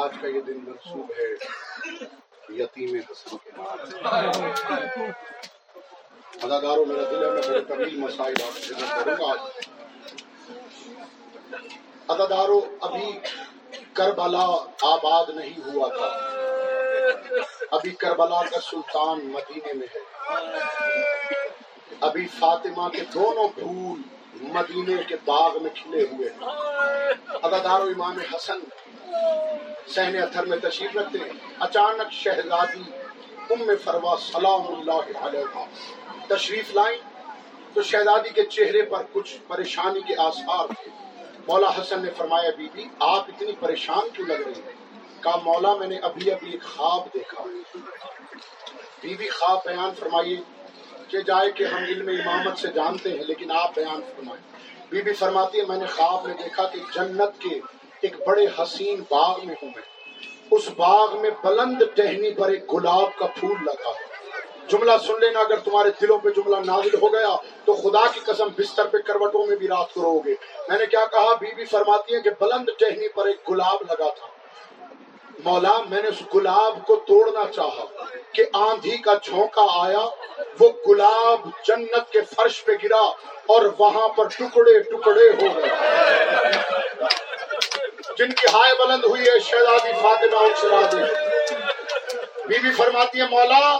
آج کا یہ دن منسوب ہے یتیم حسن کے بعد اداکاروں میرا دل ہے، میں بڑے طویل مسائل آپ سے کروں گا۔ ادادارو ابھی کربلا آباد نہیں ہوا تھا۔ ابھی کربلا کا سلطان مدینے میں ہے۔ ابھی فاطمہ کے دونوں پھول مدینے کے باغ میں کھلے ہوئے ہیں۔ ادادارو امام حسن سہن اتھر میں تشریف رکھتے ہیں۔ اچانک شہزادی ام فروا سلام اللہ علیہ تشریف لائیں تو شہزادی کے چہرے پر کچھ پریشانی کے آثار تھے۔ مولا حسن نے فرمایا بی بی آپ اتنی پریشان کیوں لگ رہی ہیں؟ کہا، مولا، میں نے ابھی ابھی ایک خواب دیکھا۔ بی بی خواب بیان فرمائیے۔ کہ جائے کہ ہم علم امامت سے جانتے ہیں، لیکن آپ بیان فرمائیں۔ بی بی فرماتی ہے، میں نے خواب میں دیکھا کہ جنت کے ایک بڑے حسین باغ میں ہوں میں۔ اس باغ میں بلند ٹہنی پر ایک گلاب کا پھول لگا۔ جملہ سن لینا، اگر تمہارے دلوں پہ جملہ نازل ہو گیا تو خدا کی قسم بستر پہ کروٹوں میں بھی رات کرو گے۔ میں نے کیا کہا؟ بی بی فرماتی ہے کہ بلند ٹہنی پر ایک گلاب لگا تھا۔ مولا، میں نے اس گلاب کو توڑنا چاہا کہ آندھی کا جھونکا آیا، وہ گلاب جنت کے فرش پہ گرا اور وہاں پر ٹکڑے ٹکڑے ہو گئے۔ جن کی ہائے بلند ہوئی ہے شہزادی فاطمہ شہزادی۔ بی بی فرماتی ہے مولا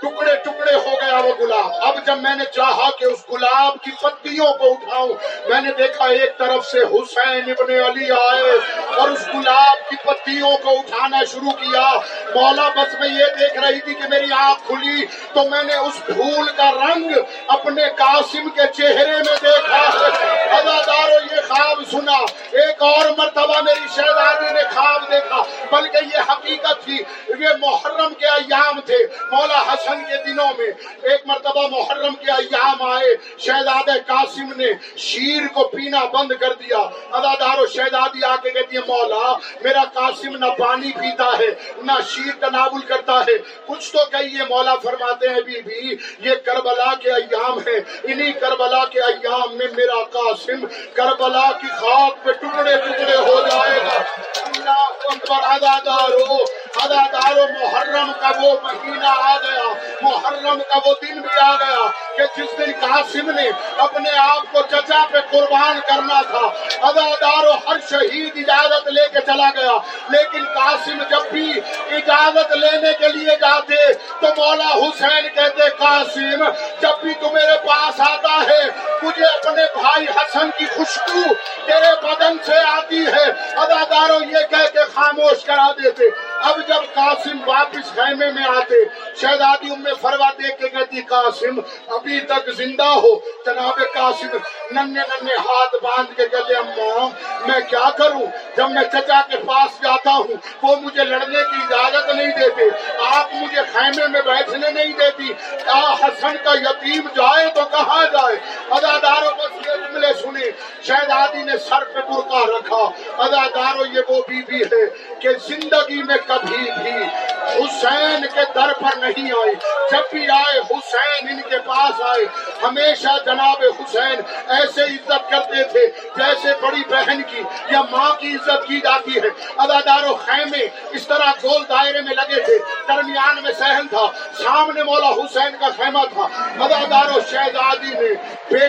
ٹکڑے ٹکڑے ہو گیا وہ گلاب۔ اب جب میں نے چاہا کہ اس گلاب کی پتیوں کو اٹھاؤں، میں نے دیکھا ایک طرف سے حسین ابن علی آئے اور اس گلاب کی پتیوں کو اٹھانا شروع کیا۔ مولا بس میں یہ دیکھ رہی تھی کہ میری آنکھ کھلی، تو میں نے اس پھول کا رنگ اپنے قاسم کے چہرے میں دیکھا۔ ادادارو یہ خواب سنا۔ ایک اور مرتبہ میری شہزادی نے خواب دیکھا، بلکہ یہ حقیقت تھی، یہ محرم کے ایام تھے۔ مولا حسن کے دنوں میں ایک مرتبہ محرم کے ایام آئے، شہزادہ قاسم نے شیر کو پینا بند کر دیا۔ ادادار و شہزادی آ کے کہتی ہے مولا، میرا قاسم نہ پانی پیتا ہے، نہ شیر تناول کرتا ہے۔ کچھ تو کہیے، مولا فرماتے ہیں بی بی یہ کربلا کے ایام ہے انہی کربلا کے ایام میں میرا قاسم کربلا کی خاک پہ ٹکڑے ٹکڑے ہو جائے گا۔ اللہ اکبر، ادادارو ادادارو، محرم کا وہ مہینہ آ گیا محرم کا وہ دن بھی آ گیا کہ جس دن قاسم نے اپنے آپ کو چچا پہ قربان کرنا تھا۔ ادادار و ہر شہید اجازت لے کے چلا گیا۔ لیکن قاسم جب بھی اجازت لینے کے لیے جاتے تو مولا حسین کہتے، قاسم، جب بھی تو میرے پاس آتا ہے مجھے اپنے بھائی حسن کی خوشبو تیرے بدن سے آتی ہے۔ اداداروں یہ کہہ کے خاموش کرا دیتے۔ اب جب قاسم واپس خیمے میں آتے، شہزادی ام فروا دیکھ کے کہتی، قاسم، ابھی تک زندہ ہو۔ جناب قاسم ننے ننے ہاتھ باندھ کے کہتے، اماں، میں کیا کروں؟ جب میں چچا کے پاس جاتا ہوں، وہ مجھے لڑنے کی اجازت نہیں دیتے۔ آپ مجھے خیمے میں بیٹھنے نہیں دیتی۔ حسن کا یتیم جائے تو کہاں جائے؟ اداداروں بس یہ جملے سنے شہزادی نے سر پہ برقع رکھا۔ اداداروں یہ وہ بی بی ہے کہ زندگی میں کبھی بھی حسین کے در پر نہیں آئی۔ جب بھی آئے، حسین ان کے پاس آئے۔ ہمیشہ جناب حسین ایسے عزت کرتے تھے جیسے بڑی بہن کی یا ماں کی عزت کی جاتی ہے۔ ادادار و خیمے اس طرح گول دائرے میں لگے تھے۔ درمیان میں سہن تھا۔ سامنے مولا حسین کا خیمہ تھا۔ ادادار و شہزادی نے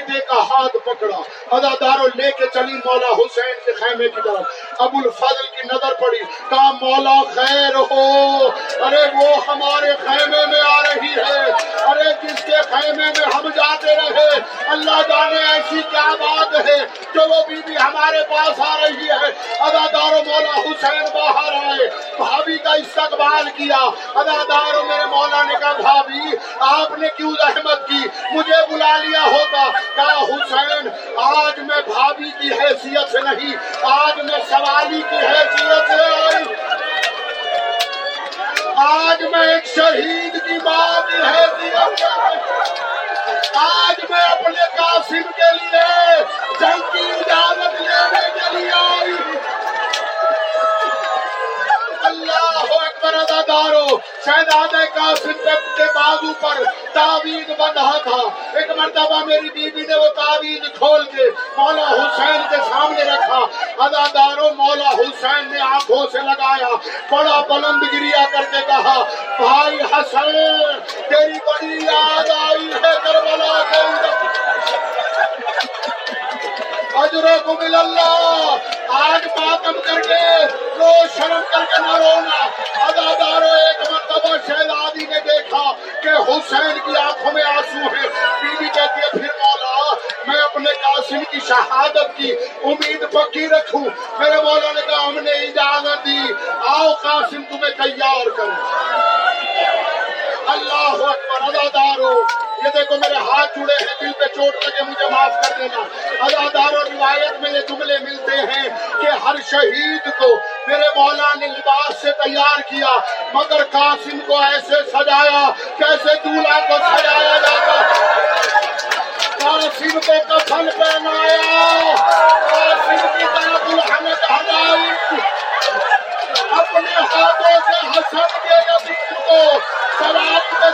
بیٹے کا ہاتھ پکڑا۔ اداداروں لے کے چلی مولا حسین کے خیمے کی طرف۔ ابو الفضل کی نظر پڑی۔ کہا، مولا خیر ہو۔ ارے، وہ ہمارے خیمے میں آ رہی ہے۔ ارے، جس کے خیمے میں ہم جاتے رہے، اللہ جانے ایسی کیا بات ہے جو وہ بی بی ہمارے پاس آ رہی ہے، ادادار مولا حسین باہر آئے، بھابھی کا استقبال کیا۔ ادادار میرے مولا نے کہا بھابھی، آپ نے کیوں زحمت کی؟ مجھے بلا لیا ہوتا۔ کہا، حسین، آج میں بھابھی کی حیثیت سے نہیں شہزاد قاسم کے بازو پر تعویذ بندھا تھا۔ ایک مرتبہ میری بیوی نے وہ تعویذ کھول کے مولا حسین کے سامنے رکھا۔ اداداروں مولا حسین نے آنکھوں سے لگایا۔ بڑا بلند گریا کر کے کہا، بھائی حسن، تیری بڑی یاد آئی ہے کربلا کے اجروں کو مل اللہ، آج ماتم کر کے رو شرم کر کے نہ رونا۔ اداداروں ایک مرتبہ شہزادی نے دیکھا کہ حسین کی آنکھوں میں آنسو ہیں۔ بی بی کہتی ہے، پھر مولا، میں اپنے قاسم کی شہادت کی امید پکی رکھوں۔ میرے مولا نے کہا، ہم نے اجازت دی۔ آؤ قاسم، تمہیں تیار کروں۔ ادادارو یہ دیکھو میرے ہاتھ جڑے ہیں، دل پہ چوٹ لگے، مجھے معاف کر دینا۔ ادادارو روایت میں یہ جملے ملتے ہیں کہ ہر شہید کو میرے مولا نے لباس سے تیار کیا، مگر قاسم کو ایسے سجایا کیسے دولہا کو سجایا جاتا۔ قاسم کو کفن پہنایا، قاسم کی طرح دلہن ہلائی اپنے ہاتھوں سے حسن کے یزید کو سواری پہ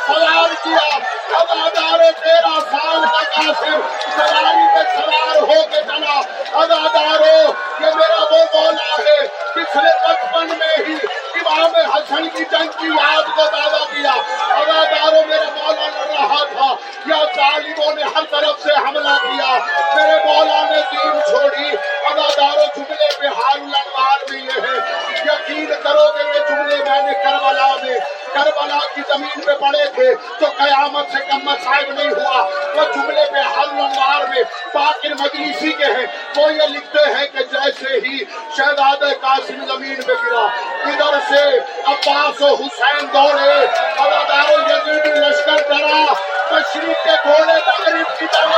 سوار تیرہ سال کا قاسم سواری سوار ہو کے چلا اداداروں یہ میرا وہ مولا ہے بچپن میں ہی امام حسن کی جنگ کی یاد کو کیا اداداروں میرے مولا لڑ رہا تھا یا ظالموں نے ہر طرف سے حملہ کیا میرے مولا نے دین چھوڑی اداداروں جملے پہ حال میں یہ ہے یقین کرو کہ یہ جملے میں نے کربلا میں کربلا کی زمین پہ پڑے تھے تو قیامت سے کم مسائب نہیں ہوا۔ وہ جملے پہ ہر لمبار میں پاکر مجلسی کے ہیں۔ وہ یہ لکھتے ہیں کہ جیسے ہی شہداد قاسم زمین پہ گرا، ادھر سے عباس و حسین دوڑے، اور یزید لشکر کرا مشرق کے گھوڑے تقریب کی طرح۔